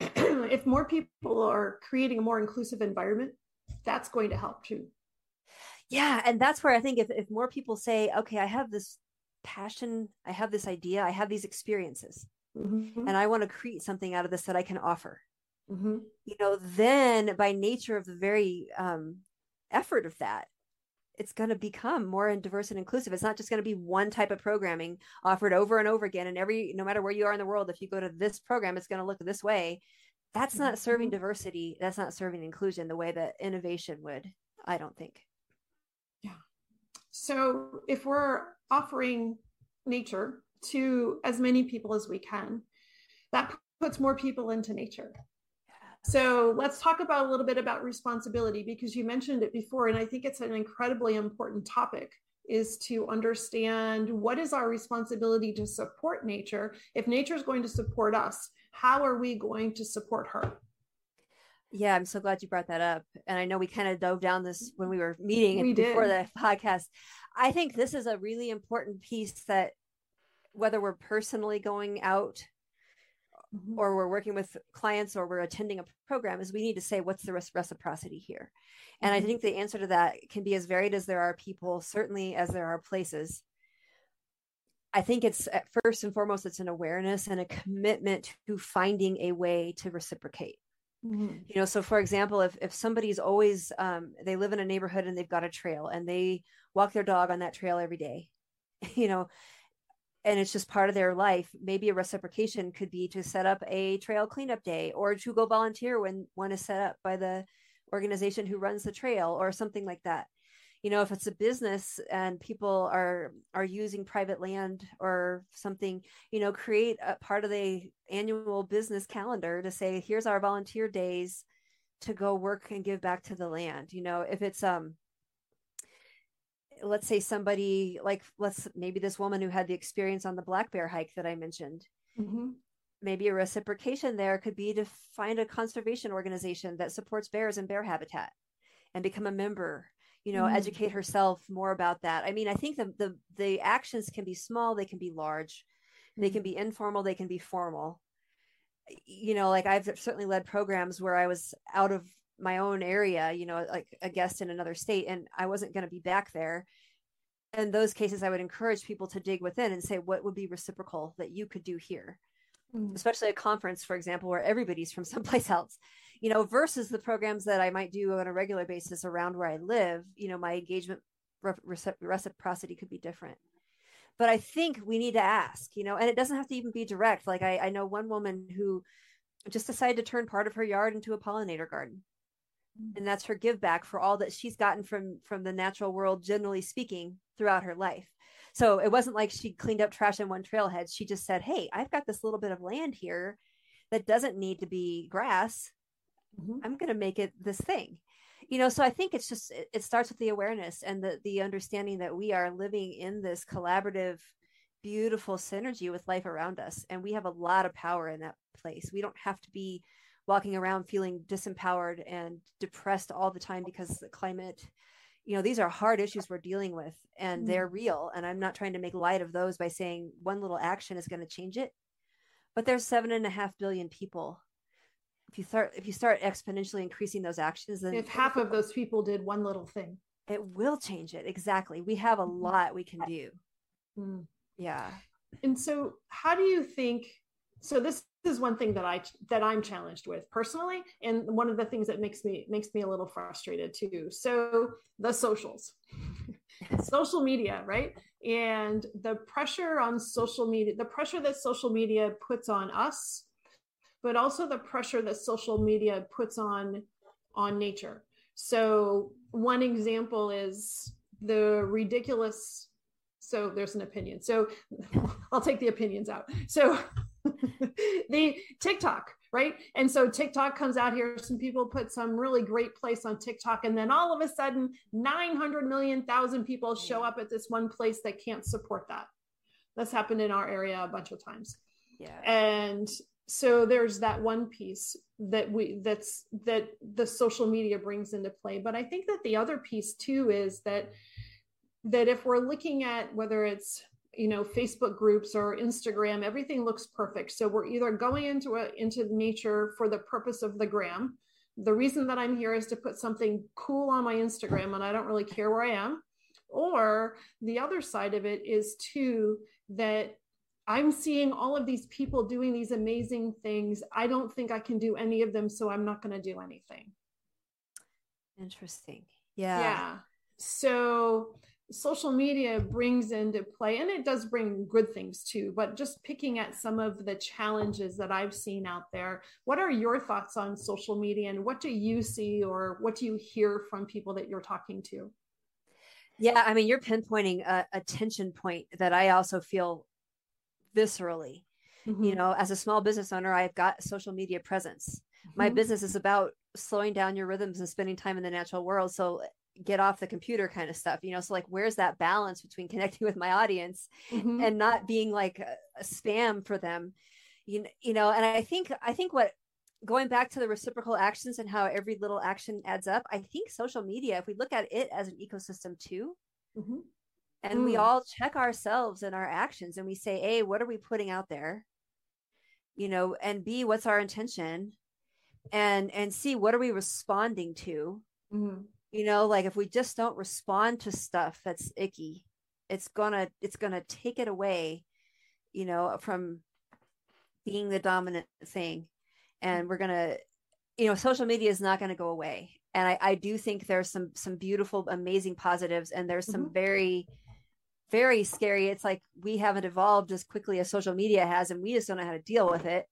if more people are creating a more inclusive environment, that's going to help too. Yeah. And that's where I think if, if more people say, okay, I have this passion, I have this idea, I have these experiences, mm-hmm. and I want to create something out of this that I can offer. Mm-hmm. You know, then by nature of the very um, effort of that, it's going to become more diverse and inclusive. It's not just going to be one type of programming offered over and over again. And every, no matter where you are in the world, if you go to this program, it's going to look this way. That's not serving mm-hmm. diversity. That's not serving inclusion the way that innovation would, I don't think. Yeah. So if we're offering nature to as many people as we can, that puts more people into nature. So let's talk about a little bit about responsibility because you mentioned it before, and I think it's an incredibly important topic is to understand what is our responsibility to support nature. If nature is going to support us, how are we going to support her? Yeah, I'm so glad you brought that up. And I know we kind of dove down this when we were meeting we before did. the podcast. I think this is a really important piece that whether we're personally going out mm-hmm. or we're working with clients or we're attending a program is we need to say what's the reciprocity here and mm-hmm. i think the answer to that can be as varied as there are people certainly as there are places i think it's first and foremost it's an awareness and a commitment to finding a way to reciprocate mm-hmm. you know so for example if if somebody's always um, they live in a neighborhood and they've got a trail and they walk their dog on that trail every day you know and it's just part of their life maybe a reciprocation could be to set up a trail cleanup day or to go volunteer when one is set up by the organization who runs the trail or something like that. You know if it's a business and people are are using private land or something you know create a part of the annual business calendar to say here's our volunteer days to go work and give back to the land. You know if it's um let's say somebody like let's maybe this woman who had the experience on the black bear hike that i mentioned mm-hmm. maybe a reciprocation there could be to find a conservation organization that supports bears and bear habitat and become a member you know mm-hmm. educate herself more about that i mean i think the the, the actions can be small they can be large mm-hmm. they can be informal they can be formal you know like i've certainly led programs where i was out of my own area, you know, like a guest in another state, and I wasn't going to be back there. In those cases, I would encourage people to dig within and say, what would be reciprocal that you could do here? Mm. Especially a conference, for example, where everybody's from someplace else, you know, versus the programs that I might do on a regular basis around where I live. You know, my engagement reciprocity could be different but I think we need to ask, you know, and it doesn't have to even be direct. Like I, I know one woman who just decided to turn part of her yard into a pollinator garden and that's her give back for all that she's gotten from from the natural world generally speaking throughout her life. So it wasn't like she cleaned up trash in one trailhead. She just said hey i've got this little bit of land here that doesn't need to be grass. Mm-hmm. i'm going to make it this thing. You know so i think it's just it, it starts with the awareness and the the understanding that we are living in this collaborative beautiful synergy with life around us. And we have a lot of power in that place. We don't have to be walking around feeling disempowered and depressed all the time because the climate you know these are hard issues we're dealing with and mm-hmm. they're real. And i'm not trying to make light of those by saying one little action is going to change it. But there's seven and a half billion people. If you start if you start exponentially increasing those actions then if half of those people did one little thing. It will change it. Exactly. We have a mm-hmm. lot we can do. Mm. yeah. And so how do you think so this is one thing that I that I'm challenged with personally, and one of the things that makes me makes me a little frustrated too. So the socials, social media, right, and the pressure on social media, the pressure that social media puts on us, but also the pressure that social media puts on on nature. So one example is the ridiculous. So there's an opinion. So I'll take the opinions out. So the TikTok, right? And so TikTok comes out here. Some people put some really great place on TikTok, and then all of a sudden, 900 million thousand people show up at this one place that can't support that. That's happened in our area a bunch of times. Yeah. And so there's that one piece that we that's that the social media brings into play. But I think that the other piece too is that that if we're looking at whether it's you know facebook groups or instagram everything looks perfect. So we're either going into a, into nature for the purpose of the gram. The reason that i'm here is to put something cool on my instagram and i don't really care where i am. Or the other side of it is too that i'm seeing all of these people doing these amazing things. I don't think i can do any of them so i'm not going to do anything. Interesting. Yeah. Yeah. So social media brings into play and it does bring good things too but just picking at some of the challenges that i've seen out there what are your thoughts on social media and what do you see or what do you hear from people that you're talking to Yeah, I mean, you're pinpointing a, a tension point that I also feel viscerally. Mm-hmm. You know, as a small business owner, I've got social media presence. Mm-hmm. My business is about slowing down your rhythms and spending time in the natural world. So get off the computer kind of stuff you know so like where's that balance between connecting with my audience mm-hmm. and not being like a, a, spam for them you, you know and i think i think what going back to the reciprocal actions and how every little action adds up i think social media if we look at it as an ecosystem too mm-hmm. and mm. we all check ourselves and our actions and we say a what are we putting out there you know and b what's our intention and and see what are we responding to mm-hmm you know like if we just don't respond to stuff that's icky it's gonna it's gonna take it away you know from being the dominant thing and we're gonna you know social media is not to go away and I, I do think there's some some beautiful amazing positives and there's some mm-hmm. very very scary it's like we haven't evolved as quickly as social media has and we just don't know how to deal with it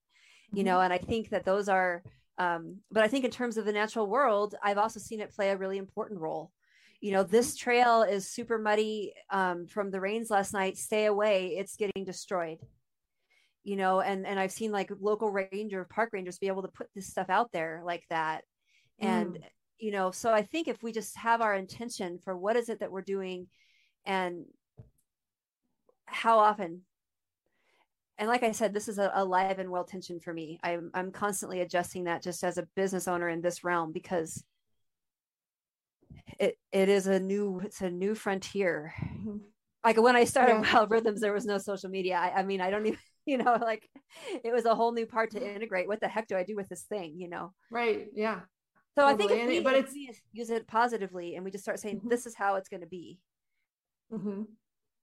you mm-hmm. know and i think that those are um, but I think in terms of the natural world, I've also seen it play a really important role. You know, this trail is super muddy um, from the rains last night. Stay away; it's getting destroyed. You know, and and I've seen like local ranger, park rangers, be able to put this stuff out there like that, and mm. you know, so I think if we just have our intention for what is it that we're doing, and how often and like I said, this is a, a live and well tension for me. I'm I'm constantly adjusting that just as a business owner in this realm because it it is a new it's a new frontier. Like when I started yeah. Wild Rhythms, there was no social media. I, I mean, I don't even you know like it was a whole new part to integrate. What the heck do I do with this thing? You know? Right. Yeah. So totally. I think we, but it's use it positively and we just start saying mm-hmm. this is how it's going to be. Mm-hmm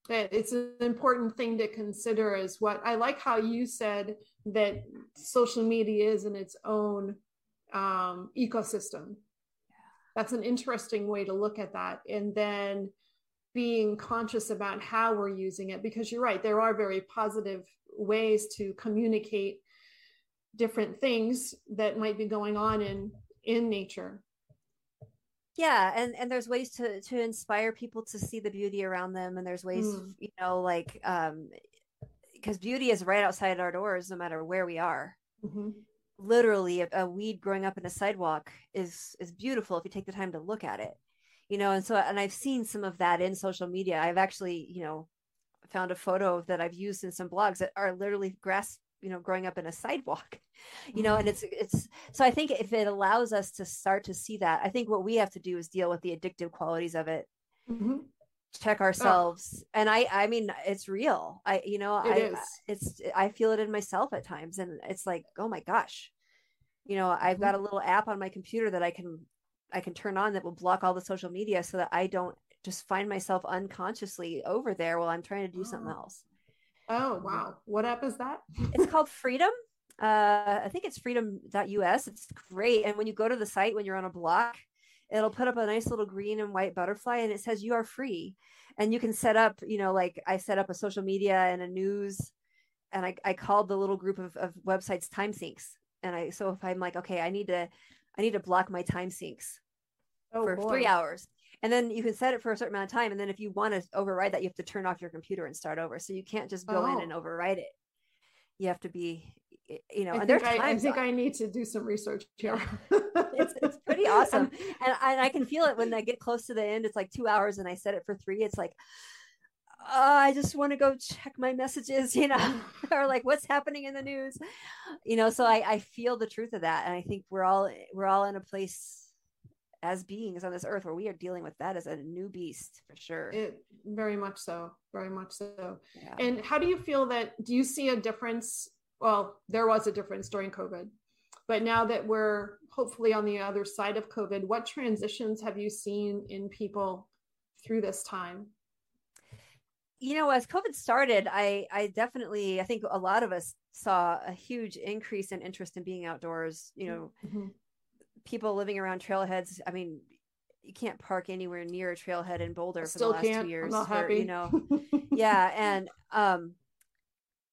it's an important thing to consider is what I like how you said that social media is in its own um, ecosystem. That's an interesting way to look at that. And then being conscious about how we're using it, because you're right, there are very positive ways to communicate different things that might be going on in in nature yeah and and there's ways to to inspire people to see the beauty around them and there's ways mm. you know like um because beauty is right outside our doors no matter where we are mm-hmm. literally a, a, weed growing up in a sidewalk is is beautiful if you take the time to look at it you know and so and i've seen some of that in social media i've actually you know found a photo that i've used in some blogs that are literally grass you know growing up in a sidewalk you know and mm-hmm. it's it's so i think if it allows us to start to see that i think what we have to do is deal with the addictive qualities of it mm-hmm. check oh. ourselves oh. and i i mean it's real i you know it I, is. it's i feel it in myself at times and it's like oh my gosh you know i've mm-hmm. got a little app on my computer that i can i can turn on that will block all the social media so that i don't just find myself unconsciously over there while i'm trying to do oh. something else Oh wow! What app is that? it's called Freedom. Uh, I think it's freedom.us. It's great. And when you go to the site when you're on a block, it'll put up a nice little green and white butterfly and it says you are free. And you can set up, you know, like I set up a social media and a news and I, I called the little group of, of websites time sinks. And I so if I'm like, okay, I need to I need to block my time sinks oh, for boy. three hours and then you can set it for a certain amount of time and then if you want to override that you have to turn off your computer and start over so you can't just go oh. in and oh. override it you have to be you know I and there's I, I think I need to do some research here. it's, it's pretty awesome. And, and I can feel it when I get close to the end. It's like two hours and I set it for three. It's like, oh, I just want to go check my messages, you know, or like what's happening in the news, you know. So I, I feel the truth of that. And I think we're all, we're all in a place as beings on this earth where we are dealing with that as a new beast for sure. It very much so very much so. Yeah. and how do you feel that do you see a difference? Well there was a difference during covid but now that we're hopefully on the other side of covid what transitions have you seen in people through this time? You know as covid started i i definitely i think a lot of us saw a huge increase in interest in being outdoors you know mm-hmm people living around trailheads. I mean, you can't park anywhere near a trailhead in Boulder for the last can't. two years. I'm not for, happy. You know, yeah, and um,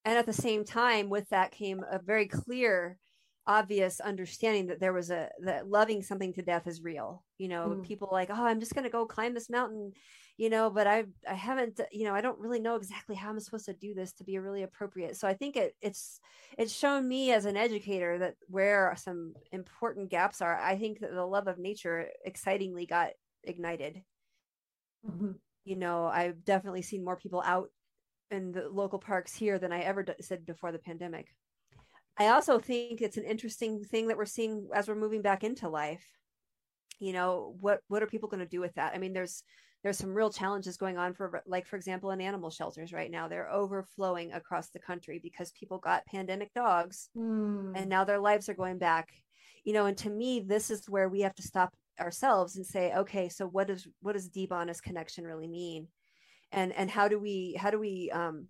and at the same time, with that came a very clear obvious understanding that there was a that loving something to death is real you know mm. people like oh i'm just going to go climb this mountain you know but i i haven't you know i don't really know exactly how i'm supposed to do this to be really appropriate so i think it it's it's shown me as an educator that where some important gaps are i think that the love of nature excitingly got ignited mm-hmm. you know i've definitely seen more people out in the local parks here than i ever d- said before the pandemic I also think it's an interesting thing that we're seeing as we're moving back into life. You know, what what are people going to do with that? I mean, there's there's some real challenges going on for like for example in animal shelters right now. They're overflowing across the country because people got pandemic dogs mm. and now their lives are going back. You know, and to me this is where we have to stop ourselves and say, okay, so what does what does deep honest connection really mean? And and how do we how do we um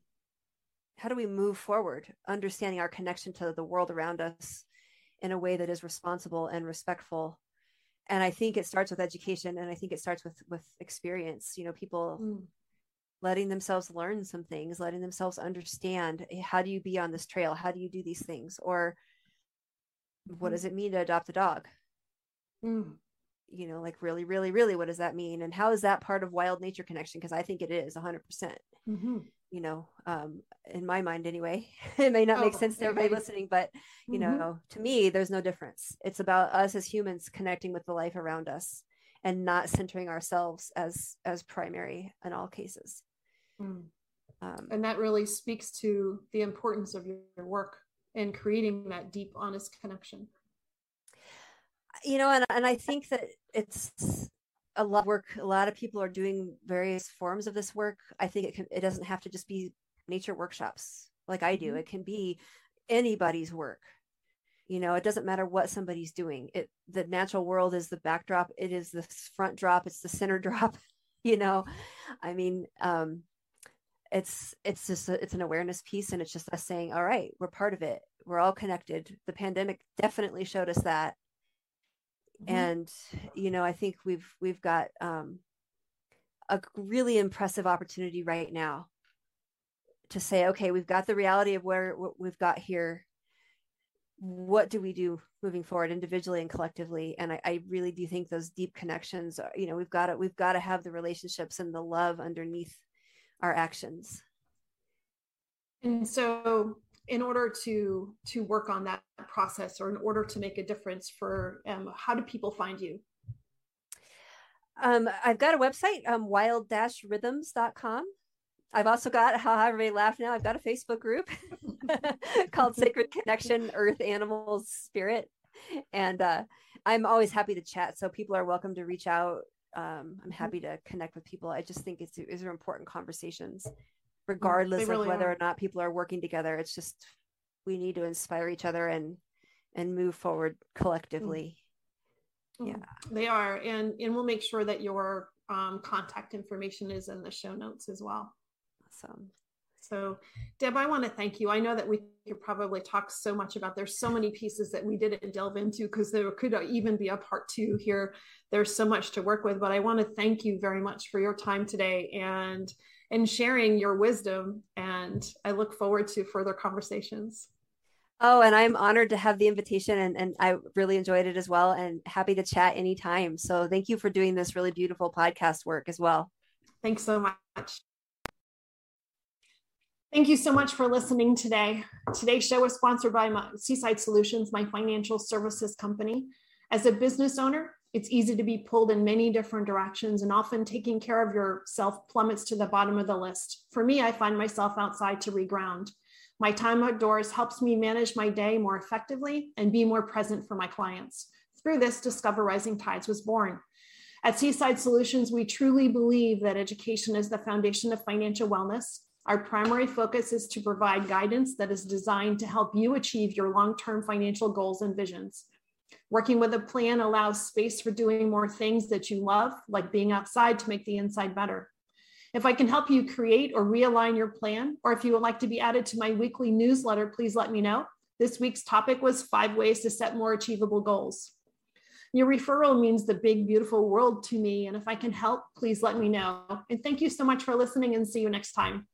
how do we move forward understanding our connection to the world around us in a way that is responsible and respectful and i think it starts with education and i think it starts with with experience you know people mm. letting themselves learn some things letting themselves understand how do you be on this trail? How do you do these things? Or what does it mean to adopt a dog? Mm. you know like really really really what does that mean? And how is that part of wild nature connection? Because i think it is 100%. Mm-hmm you know um in my mind anyway it may not make oh, sense to everybody listening but you mm-hmm. know to me there's no difference it's about us as humans connecting with the life around us and not centering ourselves as as primary in all cases mm. um, and that really speaks to the importance of your work in creating that deep honest connection you know and, and i think that it's a lot of work a lot of people are doing various forms of this work. I think it can it doesn't have to just be nature workshops like i do. Mm-hmm. it can be anybody's work. You know it doesn't matter what somebody's doing. It the natural world is the backdrop. It is the front drop. It's the center drop you know? I mean um it's it's just a, it's an awareness piece and it's just us saying all right we're part of it. We're all connected. The pandemic definitely showed us that mm-hmm. and you know i think we've we've got um, a really impressive opportunity right now to say okay we've got the reality of where what we've got here. What do we do moving forward individually and collectively? And I, I, really do think those deep connections are, you know we've got to we've got to have the relationships and the love underneath our actions. And so in order to to work on that process or in order to make a difference for um, how do people find you? Um, i've got a website um, wild-rhythms.com i've also got how everybody laugh now i've got a facebook group called sacred connection earth animals spirit. And uh, i'm always happy to chat so people are welcome to reach out. Um, i'm mm-hmm. happy to connect with people. I just think it's these are important conversations regardless really of whether are. or not people are working together it's just we need to inspire each other and and move forward collectively. Mm-hmm. yeah. They are and and we'll make sure that your um, contact information is in the show notes as well. Awesome. So deb i want to thank you. I know that we could probably talk so much about there's so many pieces that we didn't delve into because there could even be a part two here. There's so much to work with but i want to thank you very much for your time today and and sharing your wisdom. And I look forward to further conversations. Oh, and I'm honored to have the invitation and, and I really enjoyed it as well and happy to chat anytime. So thank you for doing this really beautiful podcast work as well. Thanks so much. Thank you so much for listening today. Today's show was sponsored by my, Seaside Solutions, my financial services company. As a business owner, it's easy to be pulled in many different directions, and often taking care of yourself plummets to the bottom of the list. For me, I find myself outside to reground. My time outdoors helps me manage my day more effectively and be more present for my clients. Through this, Discover Rising Tides was born. At Seaside Solutions, we truly believe that education is the foundation of financial wellness. Our primary focus is to provide guidance that is designed to help you achieve your long term financial goals and visions. Working with a plan allows space for doing more things that you love, like being outside to make the inside better. If I can help you create or realign your plan, or if you would like to be added to my weekly newsletter, please let me know. This week's topic was five ways to set more achievable goals. Your referral means the big, beautiful world to me. And if I can help, please let me know. And thank you so much for listening and see you next time.